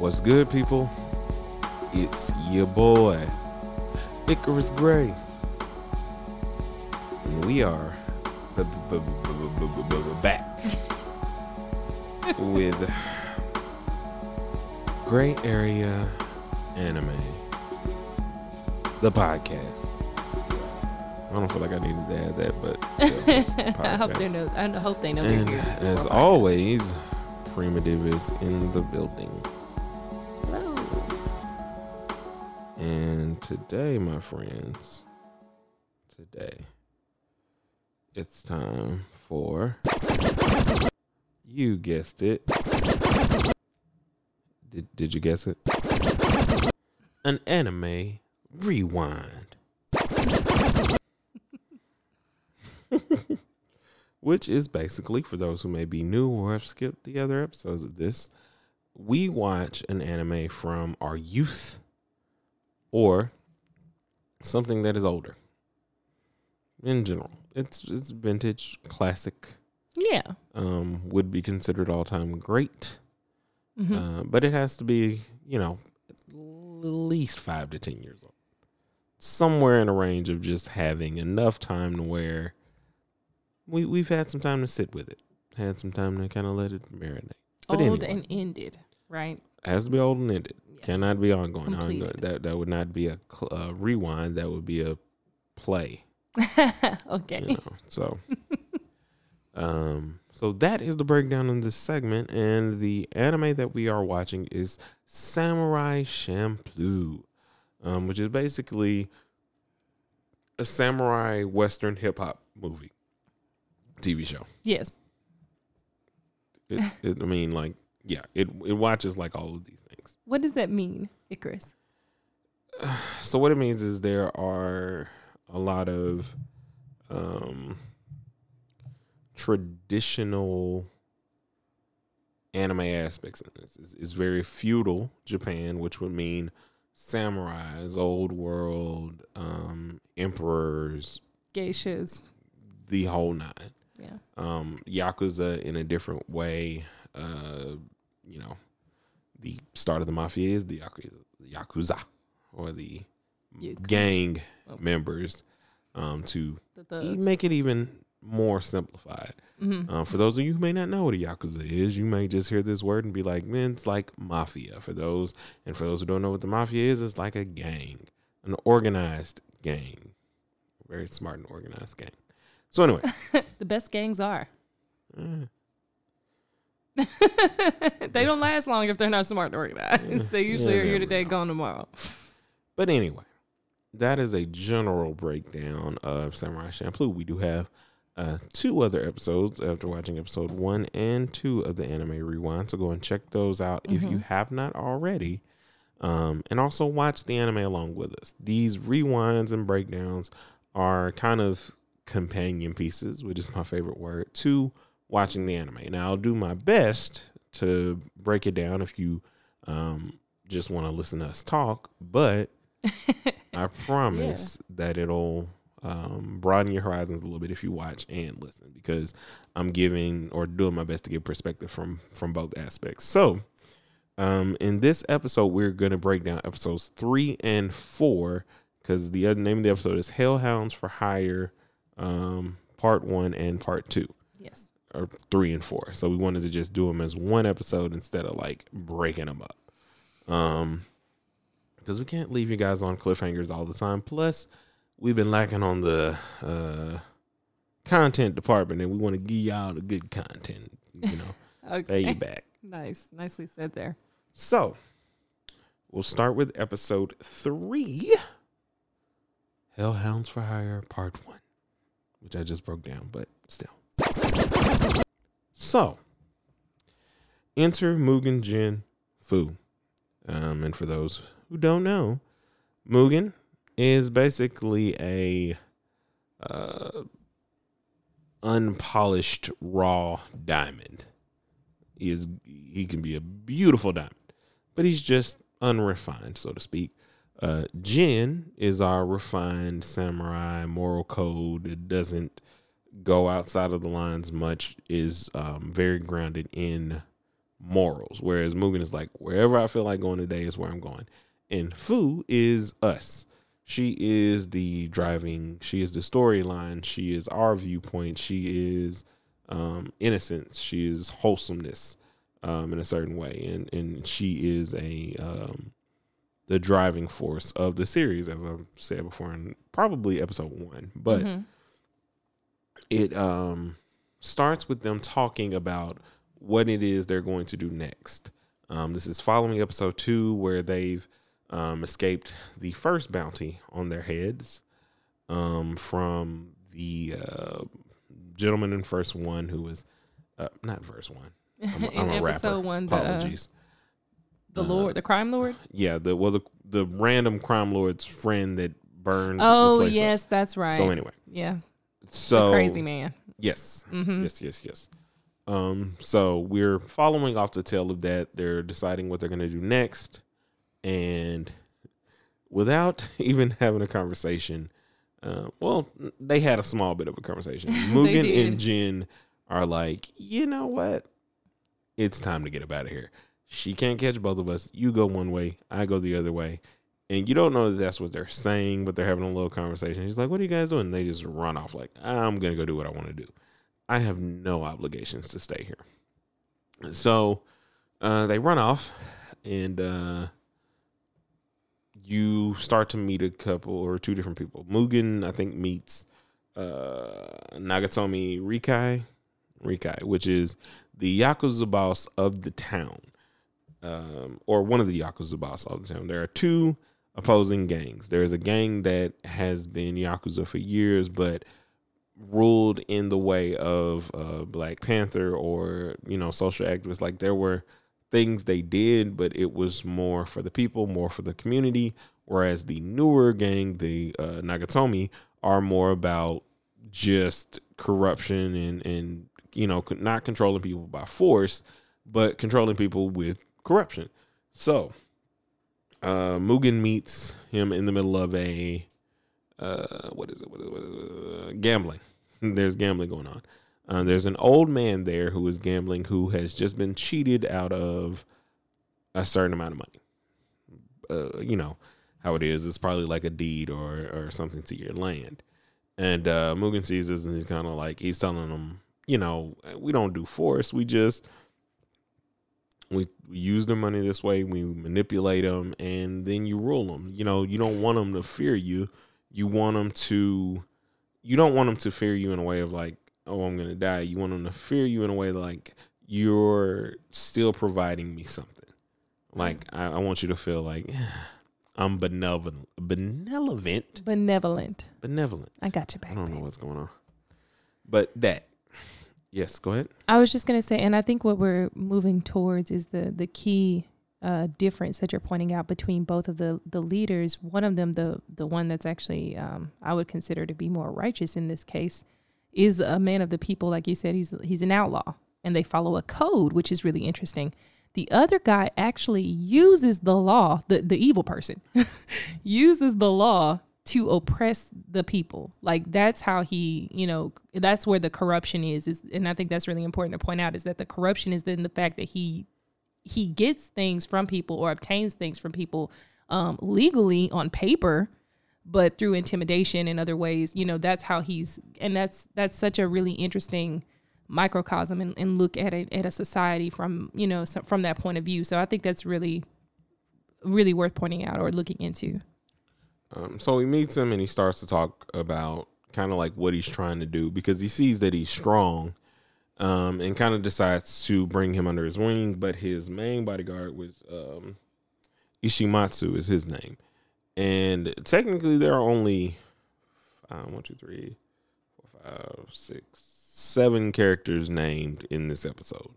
What's good, people? It's your boy, Icarus Gray. And we are b- b- b- back with Gray Area Anime, the podcast. I don't feel like I needed to add that, but I hope they know. I hope they know And as always, Primitive is in the building. Today, my friends, today, it's time for. You guessed it. Did, did you guess it? An anime rewind. Which is basically, for those who may be new or have skipped the other episodes of this, we watch an anime from our youth or something that is older. In general, it's it's vintage, classic, Yeah. um, would be considered all time great, Mhm. uh, but it has to be you know at least five to ten years old, somewhere in a range of just having enough time to where we we've had some time to sit with it, had some time to kind of let it marinate. But Old anyway. and ended, right? Has to be old and ended. Yes. Cannot be ongoing. Ongoing. That that would not be a cl- uh, rewind. That would be a play. okay. You know. So, um, so that is the breakdown in this segment, and the anime that we are watching is Samurai Champloo, um, which is basically a samurai western hip hop movie, TV show. Yes. It, it, I mean, like, yeah, it it watches like all of these things. What does that mean, Icarus? so what it means is there are a lot of um traditional anime aspects in this. It's, it's very feudal Japan, which would mean samurais, old world, um, emperors, Geishas. the whole nine. Yeah. Um, Yakuza in a different way. Uh, you know, the start of the mafia is the Yakuza, Yakuza or the gang Okay. members um, to make it even more simplified. Mhm. Uh, for those of you who may not know what a yakuza is, you may just hear this word and be like, "Man, it's like mafia." For those, and for those who don't know what the mafia is, it's like a gang, an organized gang, very smart and organized gang. So anyway, the best gangs are. eh, they don't last long if they're not smart and organized. Yeah. They usually Yeah, are here today, know. gone tomorrow. but anyway, that is a general breakdown of Samurai Champloo. We do have uh, two other episodes after watching episode one and two of the anime rewind. So go and check those out if you Mhm. have not already. Um, and also watch the anime along with us. These rewinds and breakdowns are kind of companion pieces, which is my favorite word, to watching the anime. Now, I'll do my best to break it down if you um, just want to listen to us talk, but I promise that it'll um, broaden your horizons a little bit if you watch and listen because I'm giving or doing my best to give perspective from from both aspects. So, um, in this episode, we're gonna break down episodes three and four because the other name of the episode is Hellhounds for Hire, um, part one and part two yes. Or three and four. So we wanted to just do them as one episode instead of like breaking them up. Um, because we can't leave you guys on cliffhangers all the time. Plus, we've been lacking on the uh content department, and we want to give y'all the good content. You know, pay Okay. you back. Nice. Nicely said there. So we'll start with episode three. Hellhounds for Hire, part one, which I just broke down, but still. So enter Mugen Jin Fu. Um, and for those who don't know, Mugen is basically a uh, unpolished raw diamond. He is he can be a beautiful diamond, but he's just unrefined, so to speak. Uh, Jin is our refined samurai moral code. It doesn't go outside of the lines much. Is um, very grounded in morals. Whereas Mugen is like, wherever I feel like going today is where I'm going. And Fu is us. She is the driving, she is the storyline, she is our viewpoint, she is um, innocence, she is wholesomeness um, in a certain way. And, and she is a um, the driving force of the series, as I've said before in probably episode one. But Mhm. It um starts with them talking about what it is they're going to do next. Um, this is following episode two, where they've um, escaped the first bounty on their heads um, from the uh, gentleman in first one who was uh, not first one. I'm, in I'm a rapper. episode one, the, uh, Apologies. the Uh, Lord, the crime lord. yeah, the well, the the random crime lord's friend that burned. the Oh place up. yes, that's right. So anyway, yeah, so crazy man. Yes, hmm yes, yes, yes. Um, so we're following off the tail of that. They're deciding what they're going to do next, and without even having a conversation, uh, well, they had a small bit of a conversation. Mugen and Jin are like, you know what? It's time to get up out of here. She can't catch both of us. You go one way, I go the other way. And you don't know that that's what they're saying, but they're having a little conversation. He's like, What are you guys doing? And they just run off, like, I'm to go do what I want to do. I have no obligations to stay here. So uh, they run off, and uh, you start to meet a couple or two different people. Mugen, I think, meets uh, Nagatomi Rikai, Rikai, which is the Yakuza boss of the town, um, or one of the Yakuza boss of the town. There are two opposing gangs. There's a gang that has been Yakuza for years, but ruled in the way of uh, Black Panther or you know social activists. Like there were things they did, but it was more for the people, more for the community. Whereas the newer gang, the uh, Nagatomi, are more about just corruption and and you know not controlling people by force, but controlling people with corruption. So uh, Mugen meets him in the middle of a uh, what is it? What is? What is? Uh, gambling. There's gambling going on. Uh, there's an old man there who is gambling who has just been cheated out of a certain amount of money. Uh, you know how it is. It's probably like a deed or or something to your land. And uh, Mugen sees this and he's kind of like he's telling him, you know, we don't do force. We just we, we use their money this way. We manipulate them, and then you rule them. You know, you don't want them to fear you. You want them to. You don't want them to fear you in a way of like, oh, I'm gonna die. You want them to fear you in a way like you're still providing me something. Like I, I want you to feel like I'm benevolent, benevolent, Benevolent. benevolent. I got you back. I don't know what's going on, but that. Yes, go ahead. I was just gonna say, and I think what we're moving towards is the the key uh, difference that you're pointing out between both of the the leaders. One of them, the the one that's actually um, I would consider to be more righteous in this case, is a man of the people. Like you said, he's he's an outlaw, and they follow a code, which is really interesting. The other guy actually uses the law, the the evil person uses the law to oppress the people. Like that's how he, you know, that's where the corruption is. Is and I think that's really important to point out is that the corruption is in the fact that he he gets things from people or obtains things from people um, legally on paper, but through intimidation and other ways. You know, that's how he's and that's that's such a really interesting microcosm and, and look at it at a society from you know so, from that point of view. So I think that's really really worth pointing out or looking into. Um, so he meets him and he starts to talk about kind of like what he's trying to do because he sees that he's strong um, and kind of decides to bring him under his wing. But his main bodyguard was um, Ishimatsu, is his name. And technically, there are only uh, one, two, three, four, five, six, seven characters named in this episode.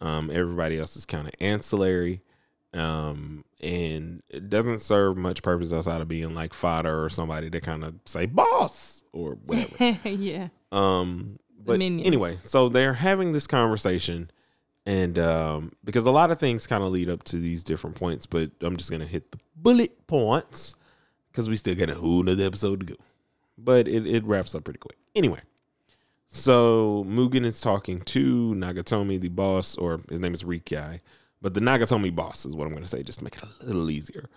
Um, everybody else is kind of ancillary um and it doesn't serve much purpose outside of being like fodder or somebody to kind of say boss or whatever. Yeah. um but anyway so they're having this conversation and um because a lot of things kind of lead up to these different points but i'm just gonna hit the bullet points because we still got a whole nother episode to go. But it, it wraps up pretty quick. Anyway So Mugen is talking to Nagatomi, the boss, or his name is Rikai, but the Nagatomi boss is what I'm going to say, just to make it a little easier.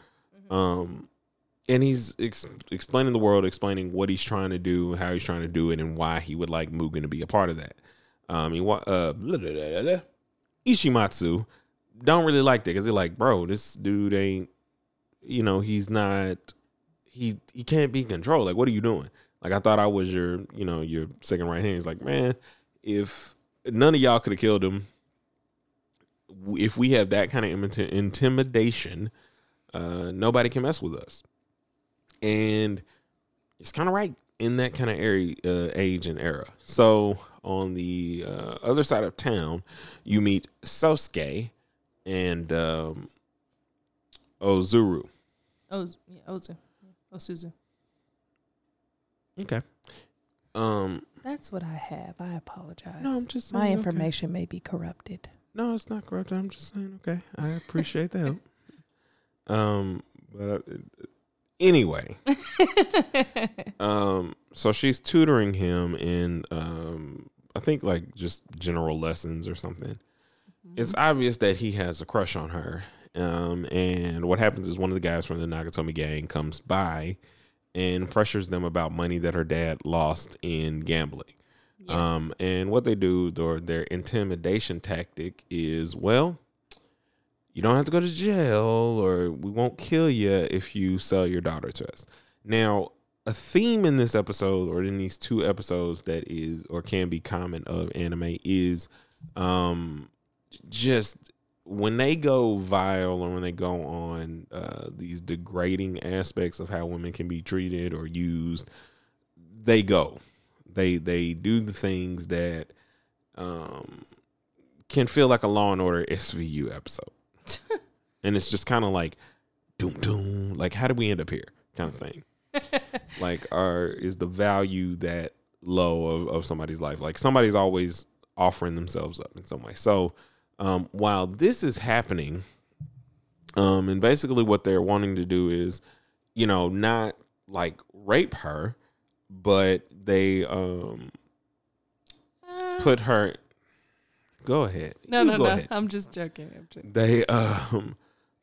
Um, and he's ex- explaining the world, explaining what he's trying to do, how he's trying to do it, and why he would like Mugen to be a part of that. Um, he wa- uh. Ishimatsu don't really like that because they're like, bro, this dude ain't, you know, he's not, he he can't be controlled. Like, what are you doing? Like, I thought I was your, you know, your second right hand. He's like, man, if none of y'all could have killed him, if we have that kind of intimidation, uh, nobody can mess with us. And it's kind of right in that kind of area, uh, age and era. So on the uh, other side of town, you meet Sosuke and um, Ozuru. Oh, yeah, Ozu. Yeah, Osuzu. Okay. Um. That's what I have. I apologize. No, I'm just saying. My okay. information may be corrupted. No, it's not corrupt. I'm just saying. Okay, I appreciate that. um. But uh, anyway, um. So she's tutoring him in um. I think like just general lessons or something. it's obvious that he has a crush on her. Um, and what happens is one of the guys from the Nagatomi gang comes by and pressures them about money that her dad lost in gambling. Yes. Um, and what they do, their their intimidation tactic is, well, you don't have to go to jail, or we won't kill you if you sell your daughter to us. Now, a theme in this episode, or in these two episodes, that is or can be common of anime is, um, just when they go vile or when they go on uh, these degrading aspects of how women can be treated or used, they go. They they do the things that um, can feel like a Law and Order SVU episode, and it's just kind of like doom doom. Like how did we end up here? Kind of thing. like, are is the value that low of, of somebody's life? Like somebody's always offering themselves up in some way. So um, while this is happening, um, and basically what they're wanting to do is, you know, not like rape her, but they um put her. Go ahead. Uh, no, You no, no. ahead. I'm just joking. I'm joking. They um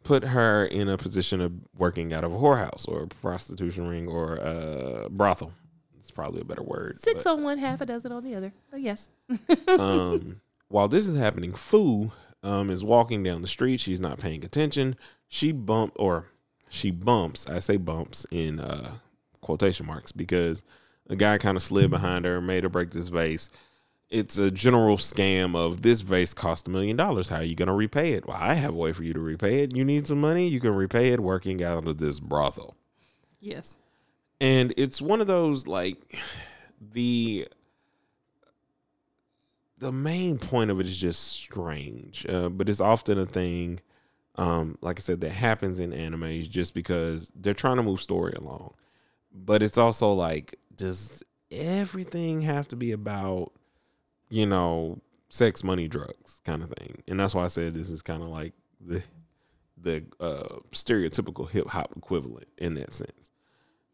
put her in a position of working out of a whorehouse or a prostitution ring or a brothel. It's probably a better word. Six but- on one, half a dozen on the other. But yes. um, while this is happening, Fu um, is walking down the street. She's not paying attention. She bump or she bumps. I say bumps in uh, quotation marks because a guy kind of slid behind her, made her break this vase. It's a general scam of this vase cost a million dollars. How are you going to repay it? Well, I have a way for you to repay it. You need some money. You can repay it working out of this brothel Yes. and it's one of those like the the main point of it is just strange uh, but it's often a thing um like i said that happens in animes just because they're trying to move story along but it's also like does everything have to be about you know sex money drugs kind of thing and that's why i said this is kind of like the the uh stereotypical hip hop equivalent in that sense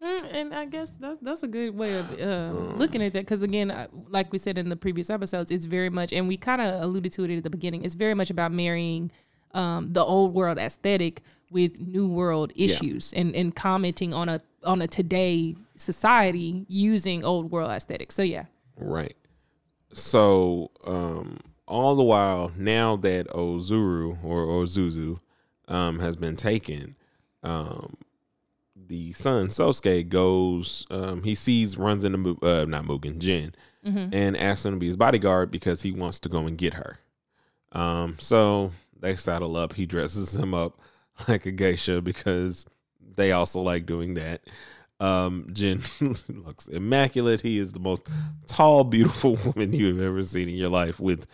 Mm, and I guess that's that's a good way of uh, looking at that because again, like we said in the previous episodes, it's very much, and we kind of alluded to it at the beginning. It's very much about marrying um, the old world aesthetic with new world issues and and commenting on a on a today society using old world aesthetics. So yeah, Right. So, um, all the while, now that Ozuru or Ozuzu um, has been taken, um, the son Sosuke goes. Um, he sees runs into uh, not Mugen Jin, and asks him to be his bodyguard because he wants to go and get her. Um, so they saddle up. He dresses him up like a geisha because they also like doing that. Um, Jin looks immaculate. He is the most tall, beautiful woman you have ever seen in your life with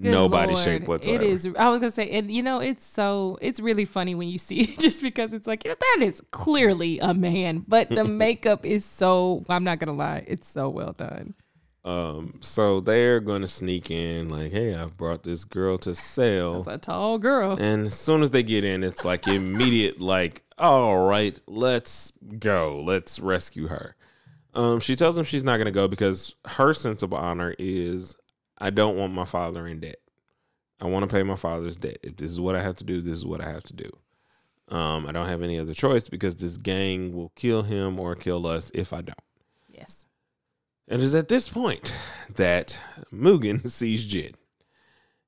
Good no body Lord. shape whatsoever. It is. I was gonna say, and you know, it's so it's really funny when you see it, just because it's like you know that is clearly a man, but the makeup is so. I'm not gonna lie, it's so well done. Um, so they're gonna sneak in like, hey, I've brought this girl to sell. It's a tall girl. And as soon as they get in, it's like immediate, like, all right, let's go, let's rescue her. Um, she tells him she's not going to go because her sense of honor is I don't want my father in debt. I want to pay my father's debt. If this is what I have to do, this is what I have to do. Um, I don't have any other choice because this gang will kill him or kill us if I don't. Yes. And it's at this point that Mugen sees Jin.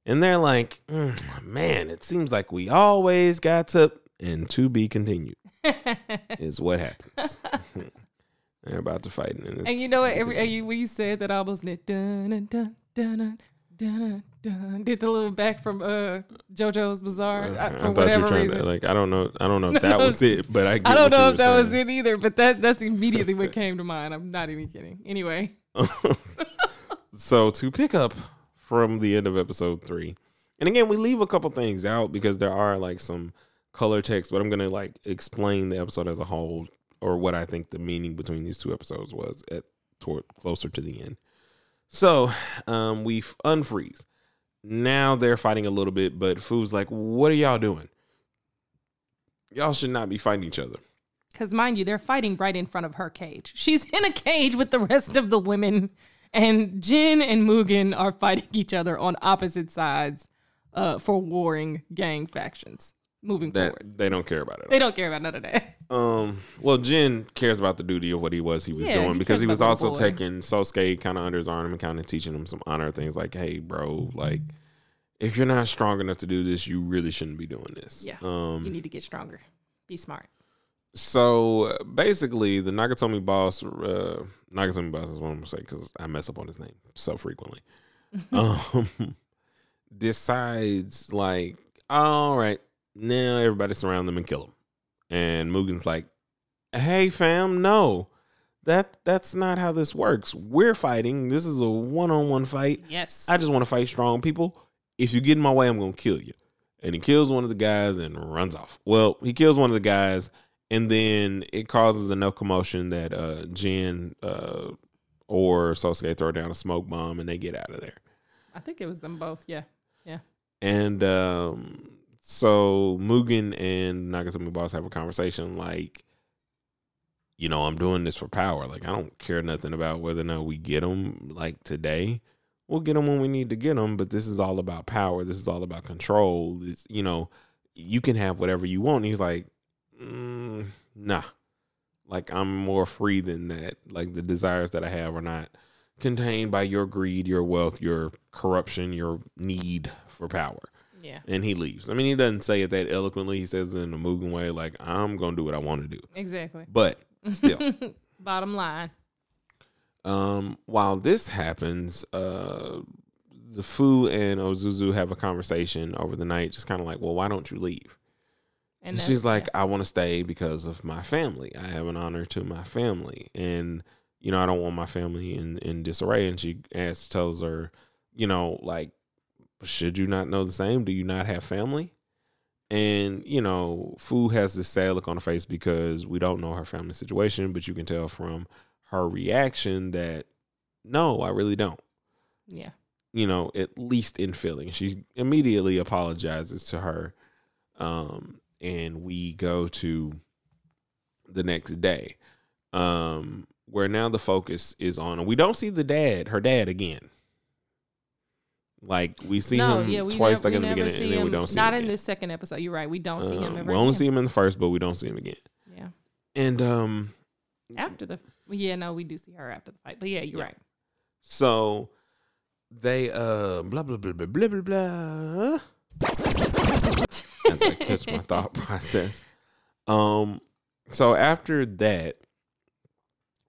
And they're like, "Mm, man, it seems like we always got to, and to be continued is what happens. they're about to fight. And, And you know what? Every and you, when you said that, I was did dun dun dun dun dun dun. Did the little back from uh JoJo's Bizarre Uh, uh, I for thought you were whatever trying reason. to like. I don't know. I don't know if that no, was it, but I. Get I don't know if that was it either, but that that's immediately what came to mind. I'm not even kidding. Anyway, so to pick up from the end of episode three, and again, we leave a couple things out because there are like some color text, but I'm gonna like explain the episode as a whole or what I think the meaning between these two episodes was at toward closer to the end. So um, we unfreeze. Now they're fighting a little bit, but Fu's like, "What are y'all doing? Y'all should not be fighting each other." because mind you, they're fighting right in front of her cage. She's in a cage with the rest of the women, and Jin and Mugen are fighting each other on opposite sides uh, for warring gang factions. Moving That forward, they don't care about it. they don't care about none of that. Um. Well, Jin cares about the duty of what he was he was Yeah, doing he because he was also boy. taking Sosuke kind of under his arm and kind of teaching him some honor things like, "Hey, bro, like if you're not strong enough to do this, you really shouldn't be doing this." Yeah. Um. You need to get stronger. Be smart. So basically, the Nagatomi boss, uh, Nagatomi boss is what I'm gonna say because I mess up on his name so frequently. um, decides like, all right, now everybody surround them and kill them. And Mugen's like, hey fam, no, that that's not how this works. We're fighting. This is a one on one fight. Yes. I just want to fight strong people. If you get in my way, I'm gonna kill you. And he kills one of the guys and runs off. Well, he kills one of the guys, and then it causes enough commotion that uh Jin uh or Sosuke throw down a smoke bomb and they get out of there. I think it was them both. Yeah. Yeah. And um so Mugen and Nagatomi Boss have a conversation like, you know, I'm doing this for power. Like, I don't care nothing about whether or not we get them like today. We'll get them when we need to get them, but this is all about power. This is all about control. It's, you know, you can have whatever you want. And he's like, mm, nah. Like, I'm more free than that. Like, the desires that I have are not contained by your greed, your wealth, your corruption, your need for power Yeah. and he leaves. I mean, he doesn't say it that eloquently. He says it in a Mugen way, like I'm gonna do what I want to do. Exactly. But still, Bottom line. um, while this happens, uh, the Fu and Ozuzu have a conversation over the night, just kind of like, well, why don't you leave? And And she's like, I want to stay because of my family. I have an honor to my family, and you know, I don't want my family in in disarray. And she asks, tells her, you know, like, should you not know the same? Do you not have family? And you know, Fu has this sad look on her face because we don't know her family situation, but you can tell from her reaction that no, I really don't yeah. you know, at least in feeling. She immediately apologizes to her. Um, and we go to the next day. Um, where now the focus is on and we don't see the dad, her dad again. Like we see no, him yeah, we twice like in the beginning and then we don't see Not him Not in the second episode. You're right. We don't see him ever. we only again. see him in the first, but we don't see him again. Yeah. And um After the yeah, no, we do see her after the fight. But yeah, you're Yeah. right. So they uh blah blah blah blah blah blah blah. As I catch my thought process. Um so after that,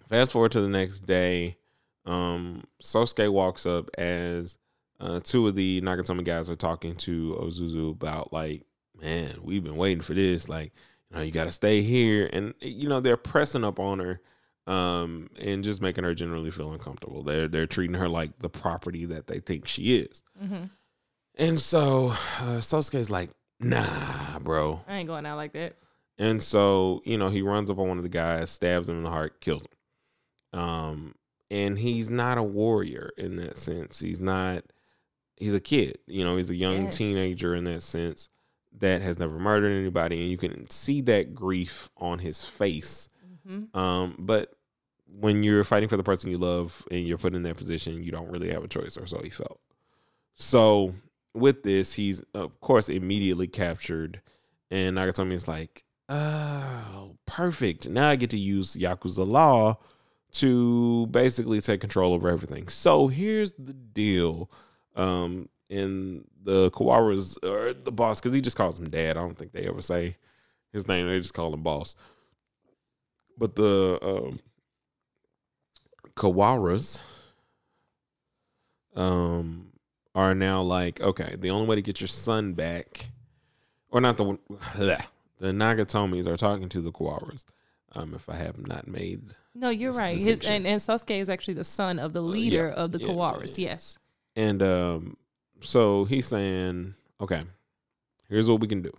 fast forward to the next day, um Sosuke walks up as uh two of the Nagatomi guys are talking to Ozuzu about like, man, we've been waiting for this. Like, you know, you gotta stay here. And you know, they're pressing up on her um, and just making her generally feel uncomfortable. They're they're treating her like the property that they think she is. hmm And so uh, Sosuke's like, nah, bro. I ain't going out like that. And so you know he runs up on one of the guys, stabs him in the heart, kills him. Um, and he's not a warrior in that sense. He's not. He's a kid. You know, he's a young Yes. teenager in that sense that has never murdered anybody, and you can see that grief on his face hmm um, but when you're fighting for the person you love and you're put in that position, you don't really have a choice, or so he felt. So with this, he's of course immediately captured, and Nagatomi is like, "Oh, perfect! Now I get to use Yakuza law to basically take control over everything." So here's the deal. Um, and the Kawaras or the boss, because he just calls him dad. I don't think they ever say his name; they just call him boss. But the um, Kawaras um are now like, okay, the only way to get your son back, or not the one, the Nagatomis are talking to the Kawaras. Um, if I have not made no, you're right. His and, and Sosuke is actually the son of the leader uh, yeah, of the yeah, Kawaras. Yeah. Yes. And um, so he's saying, okay, here's what we can do.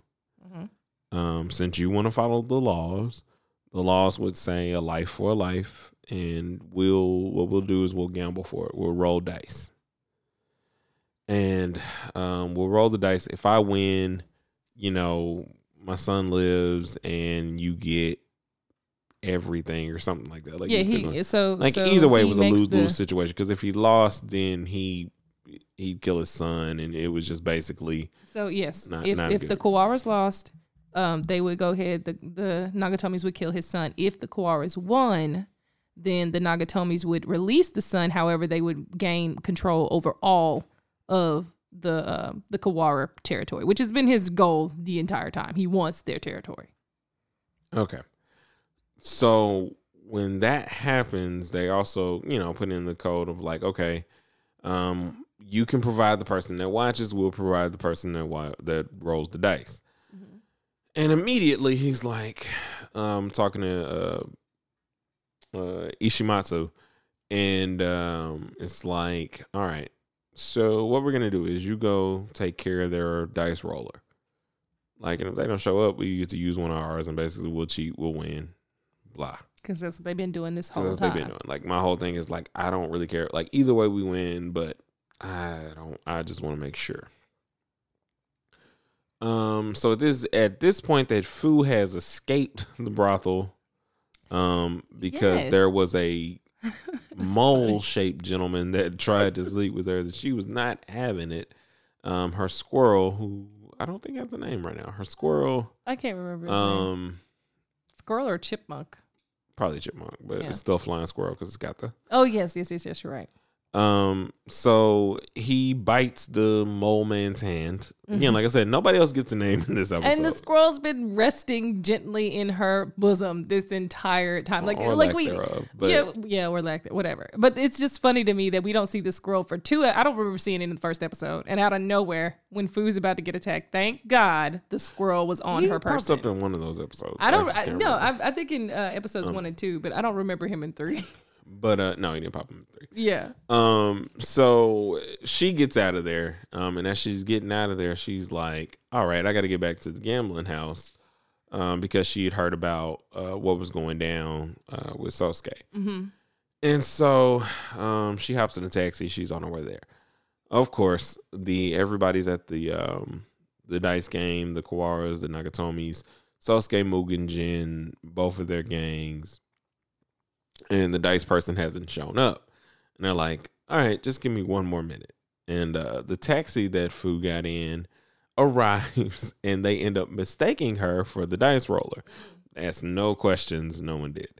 Mm-hmm. Um, since you want to follow the laws, the laws would say a life for a life, and we'll what we'll do is we'll gamble for it. We'll roll dice, and um, we'll roll the dice. If I win, you know, my son lives, and you get everything or something like that. Like yeah, he so like so either way, it was a lose lose situation because if he lost, then he he'd kill his son, and it was just basically. So yes, not, if not if good. the Kawaras lost, um, they would go ahead. The the Nagatomis would kill his son. If the Kawaras won, then the Nagatomis would release the son. However, they would gain control over all of the uh, the Kawara territory, which has been his goal the entire time. He wants their territory. Okay, so when that happens, they also you know put in the code of like, okay, um, you can provide the person that watches. We'll provide the person that wa- that rolls the dice. Mm-hmm. And immediately he's like, um, talking to uh, uh, Ishimatsu, and um, it's like, all right. So what we're gonna do is you go take care of their dice roller. Like, and if they don't show up, we get to use one of ours, and basically we'll cheat, we'll win, blah. Because that's what they've been doing this whole time. They've been doing. Like my whole thing is like I don't really care. Like either way we win, but I don't. I just want to make sure. Um. So this at this point that Fu has escaped the brothel um, because yes. there was a mole shaped gentleman that tried to sleep with her that she was not having it. Um, her squirrel, who I don't think has the name right now. Her squirrel. I can't remember. Um, squirrel or chipmunk? Probably chipmunk, but yeah. it's still flying squirrel because it's got the. Oh yes, yes, yes, yes. You're right. Um, so he bites the mole man's hand. Mm-hmm. Again, like I said, nobody else gets a name in this episode. And the squirrel's been resting gently in her bosom this entire time. Like, or like we, thereof, yeah, yeah, or like whatever. But it's just funny to me that we don't see the squirrel for two. I don't remember seeing it in the first episode. And out of nowhere, when Fu's about to get attacked, thank God the squirrel was on he her person. Pops up in one of those episodes. I don't. I, I no, I, I, think in uh, episodes um, one and two, but I don't remember him in three. But uh no, he didn't pop him three. Yeah. Um. So she gets out of there. Um. And as she's getting out of there, she's like, "All right, I got to get back to the gambling house." Um. Because she had heard about uh what was going down uh with Sosuke. Mm-hmm. And so, um, she hops in a taxi. She's on her way there. Of course, the everybody's at the um the dice game. The Kawaras, the Nagatomis, Sosuke, Mugen, Jin, both of their gangs and the dice person hasn't shown up. And they're like, all right, just give me one more minute. And uh, the taxi that Fu got in arrives and they end up mistaking her for the dice roller. Asked no questions, no one did.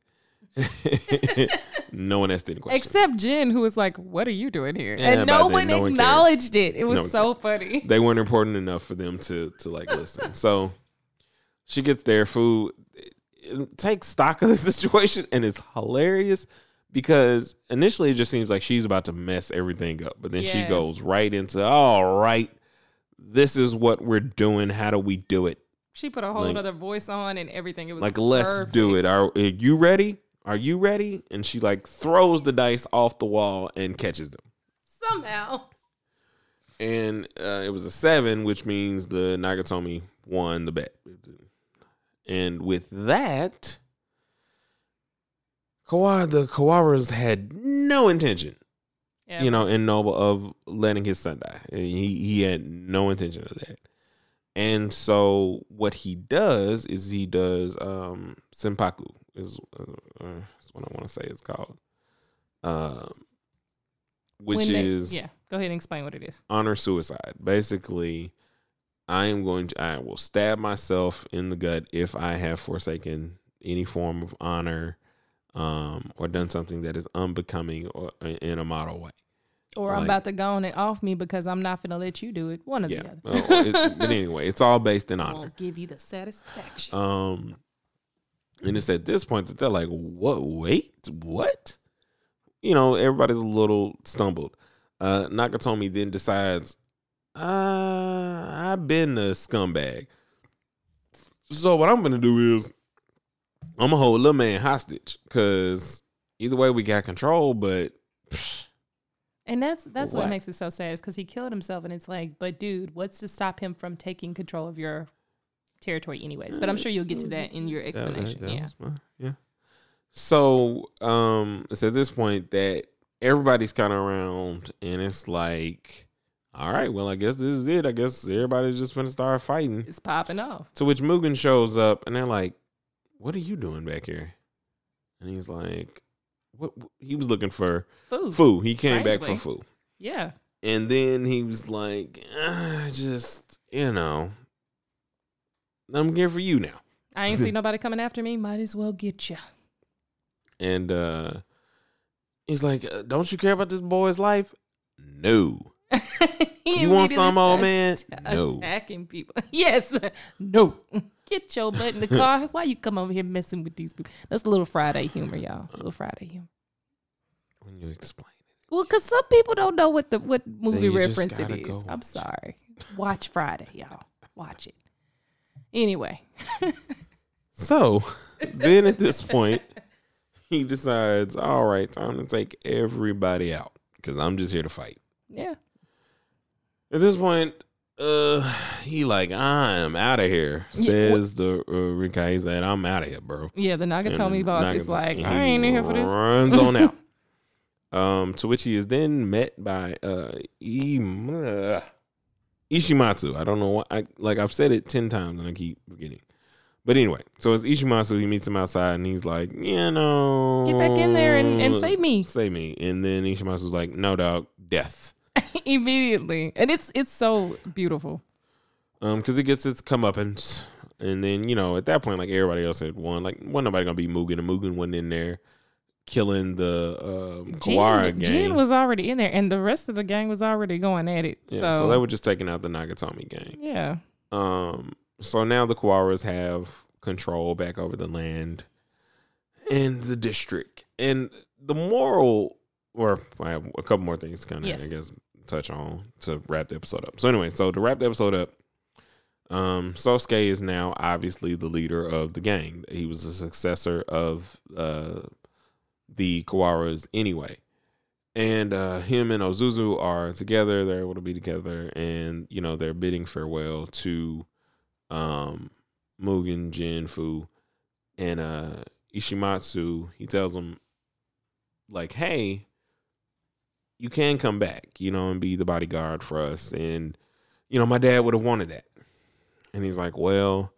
no one asked any questions. Except Jin, who was like, What are you doing here? Yeah, and no one no acknowledged one it. It was no so funny. They weren't important enough for them to to like listen. so she gets there, Fu take stock of the situation, and it's hilarious because initially it just seems like she's about to mess everything up, but then yes. she goes right into, all right, this is what we're doing. How do we do it? She put a whole like, other voice on and everything. It was like, let's do it. Are, are you ready? Are you ready? And she like throws the dice off the wall and catches them somehow. And uh, it was a seven, which means the Nagatomi won the bet. And with that, Kawa, the Kawaras had no intention, yeah. you know, in Noble of letting his son die. He he had no intention of that. And so what he does is he does um senpaku is uh, uh, what I want to say it's called. Um, which they- is yeah. Go ahead and explain what it is. honor suicide. Basically, I am going to I will stab myself in the gut if I have forsaken any form of honor um or done something that is unbecoming or in a model way. Or I'm about to go on and off me because I'm not gonna let you do it. One or Yeah. the other. Oh, it- but anyway, it's all based in honor. Won't give you the satisfaction. Um, and it's at this point that they're like, "What? Wait, what?" You know, everybody's a little stumbled. Uh, Nakatomi then decides, "Uh, I've been a scumbag. So what I'm gonna do is, I'm gonna hold little man hostage because either way we got control, but." And that's that's what What? makes it so sad is because he killed himself, and it's like, but dude, what's to stop him from taking control of your territory, anyways? But I'm sure you'll get to that in your That- that- explanation. that yeah. yeah. So um it's at this point that everybody's kind of around and it's like, all right, well, I guess this is it. I guess everybody's just gonna start fighting. It's popping off. To which Mugen shows up and they're like, What are you doing back here? And he's like, What what- he was looking for Food. Fu. He came back for. Fu. Yeah. And then he was like, "Ah, just, you know, I'm here for you now. I ain't see nobody coming after me. Might as well get you. And uh he's like, uh, "Don't you care about this boy's life?" No. You want some, old man? No. Attacking people. Yes. No. Get your butt in the car. Why you come over here messing with these people? That's a little Friday humor, y'all. A little Friday humor. When you explain it. Well, because some people don't know what the what movie reference it gotta is. go I'm watch sorry. Watch Friday, y'all. Watch it. Anyway. So then at this point, he decides, all right, time to take everybody out because I'm just here to fight. yeah. At this point, uh, he like, I'm out of here. Yeah, Says the uh, Rikai said, I'm out of here, bro. Yeah, the Nagatomi And boss is Nagatomi- like, I ain't in here for this. Runs on out. Um, to which he is then met by uh, uh, Ishimatsu. I don't know why. I like I've said it ten times and I keep forgetting. But anyway, so it's Ishimatsu. He meets him outside and he's like, you know, Get back in there and, and save me save me. And then Ishimatsu's like, no, dog, death. immediately. And it's it's so beautiful. Um, because it gets its comeuppance. And then, you know, at that point, like everybody else had won. Like, wasn't nobody gonna be Mugen, and Mugen went in there killing the um Kawara Jin, gang. Jin was already in there, and the rest of the gang was already going at it. yeah, so, so, they were just taking out the Nagatomi gang. yeah. Um, so now the Kawaras have control back over the land and the district. And the moral, or I have a couple more things kind of, Yes. I guess, touch on to wrap the episode up. So anyway, so to wrap the episode up, um, Sosuke is now obviously the leader of the gang. He was a successor of uh the Kawaras anyway. And uh, him and Ozuzu are together. They're able to be together, and you know they're bidding farewell to um, Mugen, Jin, Fu, and uh, Ishimatsu. He tells them like, "Hey, you can come back, you know, and be the bodyguard for us." And you know, my dad would have wanted that. And he's like, "Well,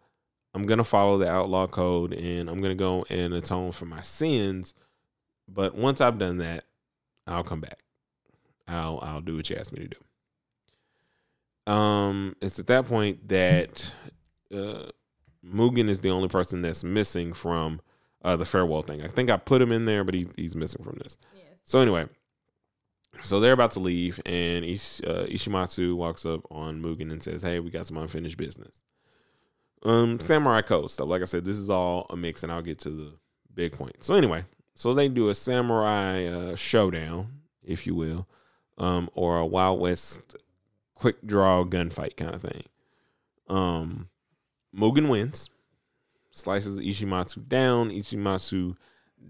I'm gonna follow the outlaw code, and I'm gonna go and atone for my sins." But once I've done that, I'll come back. I'll I'll do what you asked me to do. Um, it's at that point that uh, Mugen is the only person that's missing from uh, the farewell thing. I think I put him in there, but he, he's missing from this. So anyway, so they're about to leave, and Ish, uh, Ishimatsu walks up on Mugen and says, "Hey, we got some unfinished business." Um, Samurai Code stuff. Like I said, this is all a mix, and I'll get to the big point. So anyway, so they do a samurai uh, showdown, if you will, um, or a Wild West quick draw gunfight kind of thing. Um, Mugen wins, slices Ishimatsu down. Ishimatsu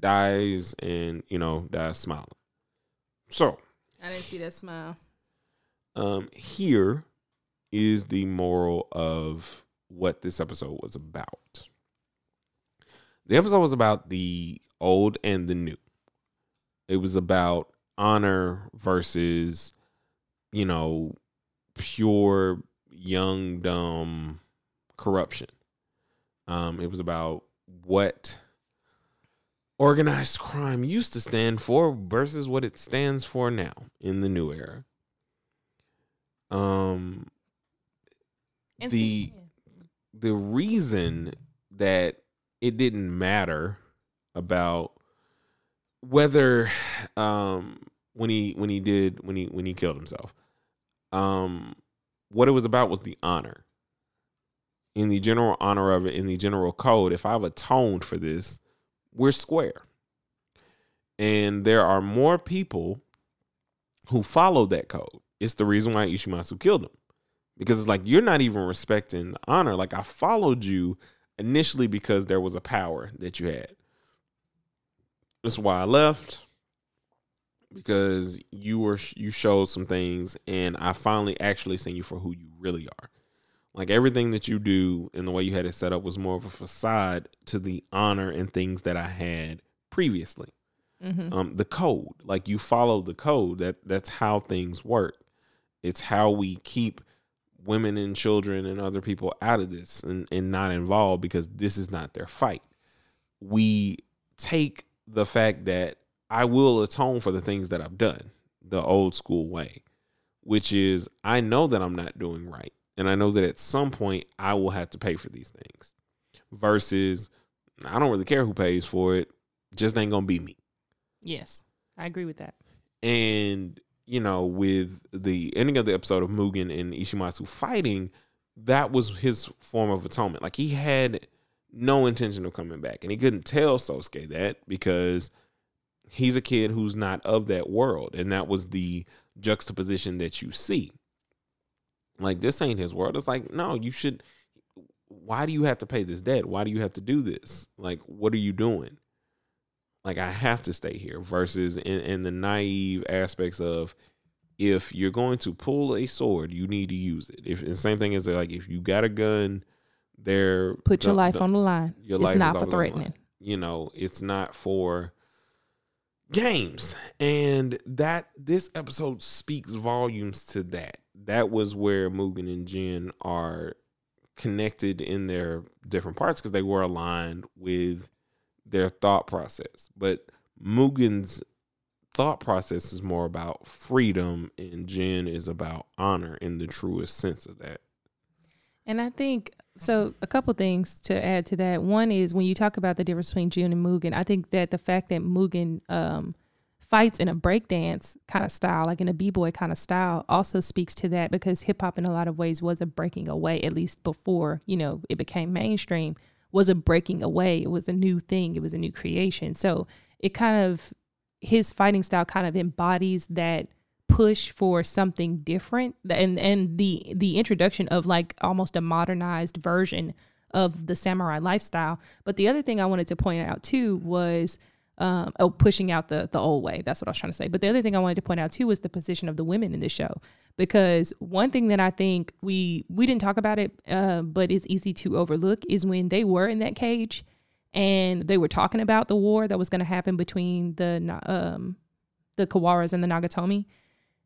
dies, and you know dies smiling. So I didn't see that smile. um, here is the moral of what this episode was about. The episode was about the old and the new. It was about honor versus, you know, pure young dumb corruption. Um, it was about what organized crime used to stand for versus what it stands for now in the new era. Um the the reason that it didn't matter about whether um when he when he did when he when he killed himself um what it was about was the honor in the general honor of it in the general code if i've atoned for this we're square. And there are more people who follow that code. It's the reason why ishimatsu killed him. Because it's like you're not even respecting the honor. Like i followed you initially because there was a power that you had. That's why i left because you were you showed some things and i finally actually seen you for who you really are like everything that you do and the way you had it set up was more of a facade to the honor and things that i had previously. Mhm. um the code like you follow the code. That that's how things work. It's how we keep women and children and other people out of this and, and not involved because this is not their fight. We take the fact that i will atone for the things that i've done the old school way which is i know that i'm not doing right and i know that at some point i will have to pay for these things versus i don't really care who pays for it just ain't gonna be me Yes, I agree with that. and you know, with the ending of the episode of Mugen and Ishimatsu fighting, that was his form of atonement. Like he had no intention of coming back, and he couldn't tell Sosuke that because he's a kid who's not of that world, and that was the juxtaposition that you see. Like this ain't his world. It's like no, you should. Why do you have to pay this debt? Why do you have to do this? Like, what are you doing? like I have to stay here versus in, in the naive aspects of if you're going to pull a sword, you need to use it. If the same thing as like if you got a gun, there Put your the- life the- on the line. your it's life is not for threatening. You know, it's not for games. And that this episode speaks volumes to that. That was where Mugen and Jin are connected in their different parts because they were aligned with their thought process. But Mugen's thought process is more about freedom, and Jin is about honor in the truest sense of that. And I think so. A couple things to add to that. One is when you talk about the difference between Jin and Mugen, I think that the fact that Mugen um, fights in a breakdance kind of style, like in a b boy kind of style, also speaks to that because hip hop in a lot of ways was a breaking away, at least before you know it became mainstream. Was a breaking away. It was a new thing. It was a new creation. So it kind of his fighting style kind of embodies that push for something different and and the the introduction of like almost a modernized version of the samurai lifestyle but the other thing i wanted to point out too was um oh pushing out the the old way. That's what i was trying to say. But the other thing i wanted to point out too was the position of the women in this show. Because one thing that i think we we didn't talk about it uh, but it's easy to overlook is when they were in that cage and they were talking about the war that was going to happen between the um the kawaras and the nagatomi.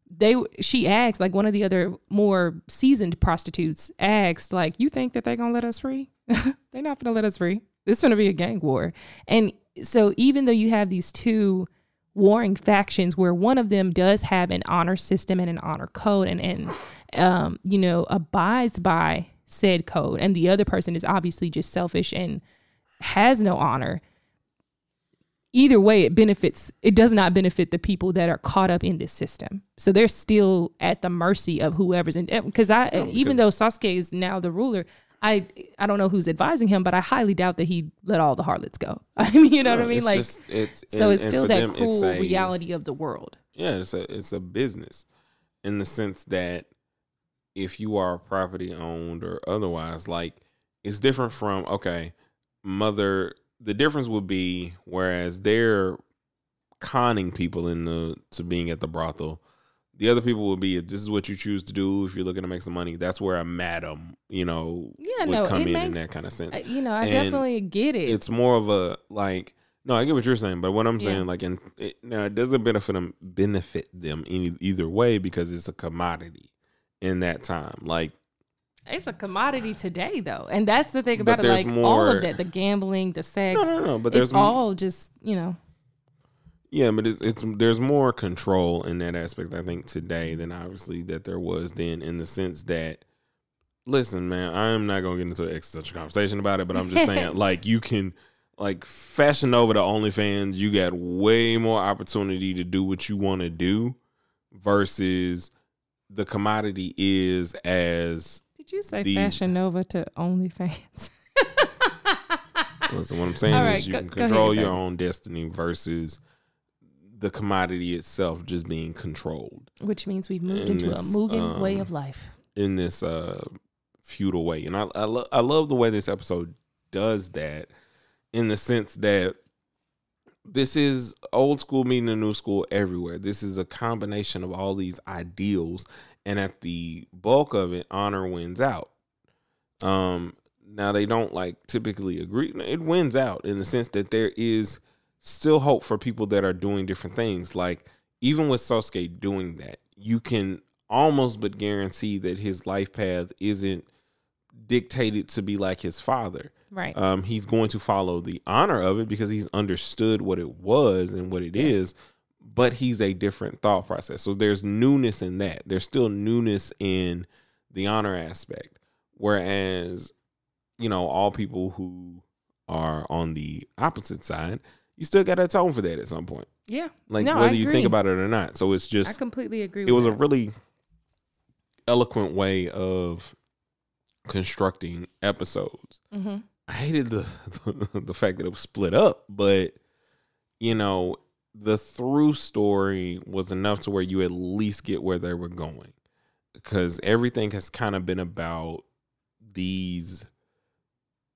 They she asked like one of the other more seasoned prostitutes asked like you think that they're gonna let us free? They're not gonna let us free this is gonna be a gang war. And so even though you have these two warring factions where one of them does have an honor system and an honor code and and um you know abides by said code and the other person is obviously just selfish and has no honor either way it benefits it does not benefit the people that are caught up in this system. So they're still at the mercy of whoever's in because i No, even though Sosuke is now the ruler i i don't know who's advising him but i highly doubt that he let all the harlots go. I mean you know what i mean? Like just- it's so and- it's still that them, cruel a- reality of the world. Yeah, it's a it's a business in the sense that if you are property owned or otherwise, like it's different from okay, mother. The difference would be whereas they're conning people into to being at the brothel, the other people would be if this is what you choose to do. If you're looking to make some money, that's where a madam, you know, Yeah, would no, come in in that kind of sense. You know i And definitely get it it's more of a like no i get what you're saying but what i'm Yeah. saying like and it, now it doesn't benefit them benefit them any either way because it's a commodity in that time like it's a commodity today though, and that's the thing about it. Like all of that, the gambling, the sex, No, no, no. But there's it's all just you know. Yeah, but it's, it's there's more control in that aspect I think today than obviously that there was then in the sense that listen, man, I'm not gonna get into an existential conversation about it, but I'm just saying like you can like fashion over to OnlyFans, you got way more opportunity to do what you want to do versus the commodity is as Did you say These- Fashion over to OnlyFans? listen, what I'm saying All is right, you go- can ahead, control your own destiny versus the commodity itself just being controlled. Which means we've moved In into this, a Mugen way um, of life. in this uh feudal way and i I, lo- I love the way this episode does that in the sense that this is old school meeting the new school everywhere this is a combination of all these ideals and at the bulk of it honor wins out um now they don't like typically agree it wins out in the sense that there is still hope for people that are doing different things like even with Sosuke doing that you can almost but guarantee that his life path isn't dictated to be like his father. Right. Um, he's going to follow the honor of it because he's understood what it was and what it is, Yes. but he's a different thought process. So there's newness in that. There's still newness in the honor aspect. Whereas, you know, all people who are on the opposite side, you still got to atone for that at some point. yeah. Like No, whether you think about it or not. So it's just I completely agree. it was a really eloquent way of constructing episodes. Mhm. I hated the, the the fact that it was split up, but you know, the through story was enough to where you at least get where they were going. Because everything has kind of been about these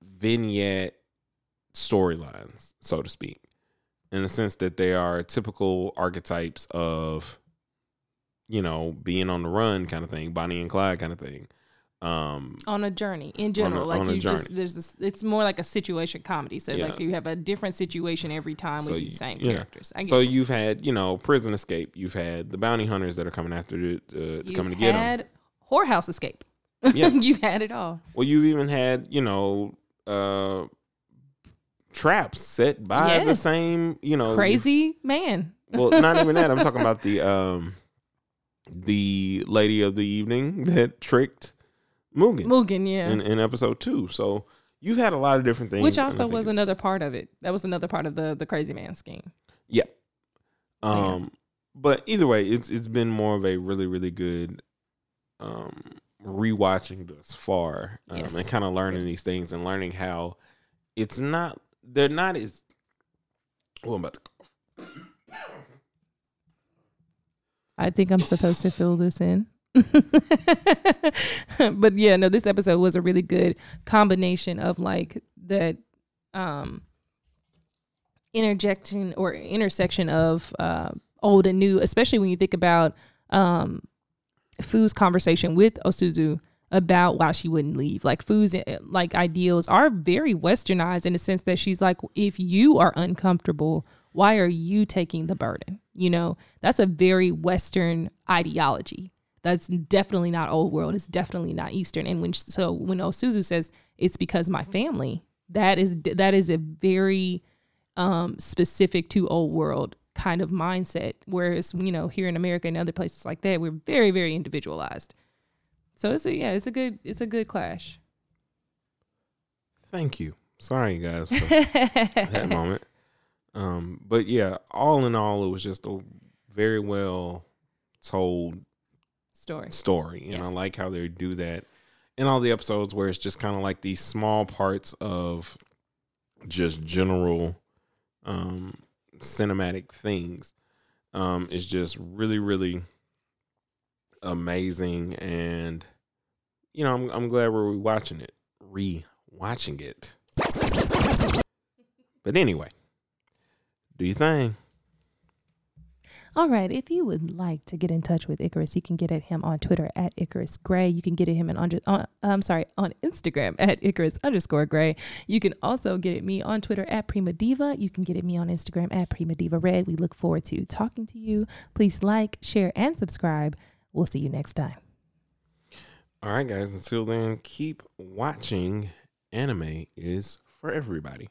vignette storylines, so to speak, in the sense that they are typical archetypes of, you know, being on the run kind of thing, Bonnie and Clyde kind of thing. Um, on a journey in general. like a you just there's this. It's more like a situation comedy. So Yeah. like you have a different situation every time So with you- these same yeah. characters. So you. you've had, you know, prison escape. You've had the bounty hunters that are coming after the, uh, You've coming to get them. had whorehouse escape. Yeah. You've had it all. Well, you've even had, you know, uh, traps set by the same, you know, Crazy man. Well, not even that. I'm talking about the um, the lady of the evening that tricked Mugen Mugen, yeah. in, in episode two. So you've had a lot of different things, Which also was another part of it. That was another part of the the crazy man scheme. Yeah. So, yeah. Um, but either way, it's it's been more of a really really good um rewatching thus far, um, Yes. and kind of learning Yes. these things and learning how it's not they're not as. Oh, I'm about to cough. I think I'm supposed to fill this in. but yeah, no, this episode was a really good combination of like that um interjection or intersection of uh old and new, especially when you think about um Fu's conversation with Osuzu about why she wouldn't leave. Like Fu's uh, like ideals are very westernized in the sense that she's like, if you are uncomfortable, why are you taking the burden? You know, that's a very Western ideology. That's definitely not old world. It's definitely not Eastern. And when so when Osuzu says it's because my family, that is that is a very um, specific to old world kind of mindset. Whereas you know here in America and other places like that, we're very very individualized. So it's a yeah, it's a good it's a good clash. Thank you. Sorry, you guys, for that moment. Um, but yeah, all in all, it was just a very well told Story. story, and I like how they do that in all the episodes where it's just kind of like these small parts of just general um, cinematic things. Um, it's just really, really amazing, and you know, I'm I'm glad we're rewatching it, re-watching it. But anyway, do your thing. All right. If you would like to get in touch with Icarus, you can get at him on Twitter at Icarus Gray. You can get at him in under, on, I'm sorry, on Instagram at Icarus underscore Gray. You can also get at me on Twitter at Prima Diva. You can get at me on Instagram at Prima Diva Red. We look forward to talking to you. Please like, share, and subscribe. We'll see you next time. All right, guys. Until then, keep watching. Anime is for everybody.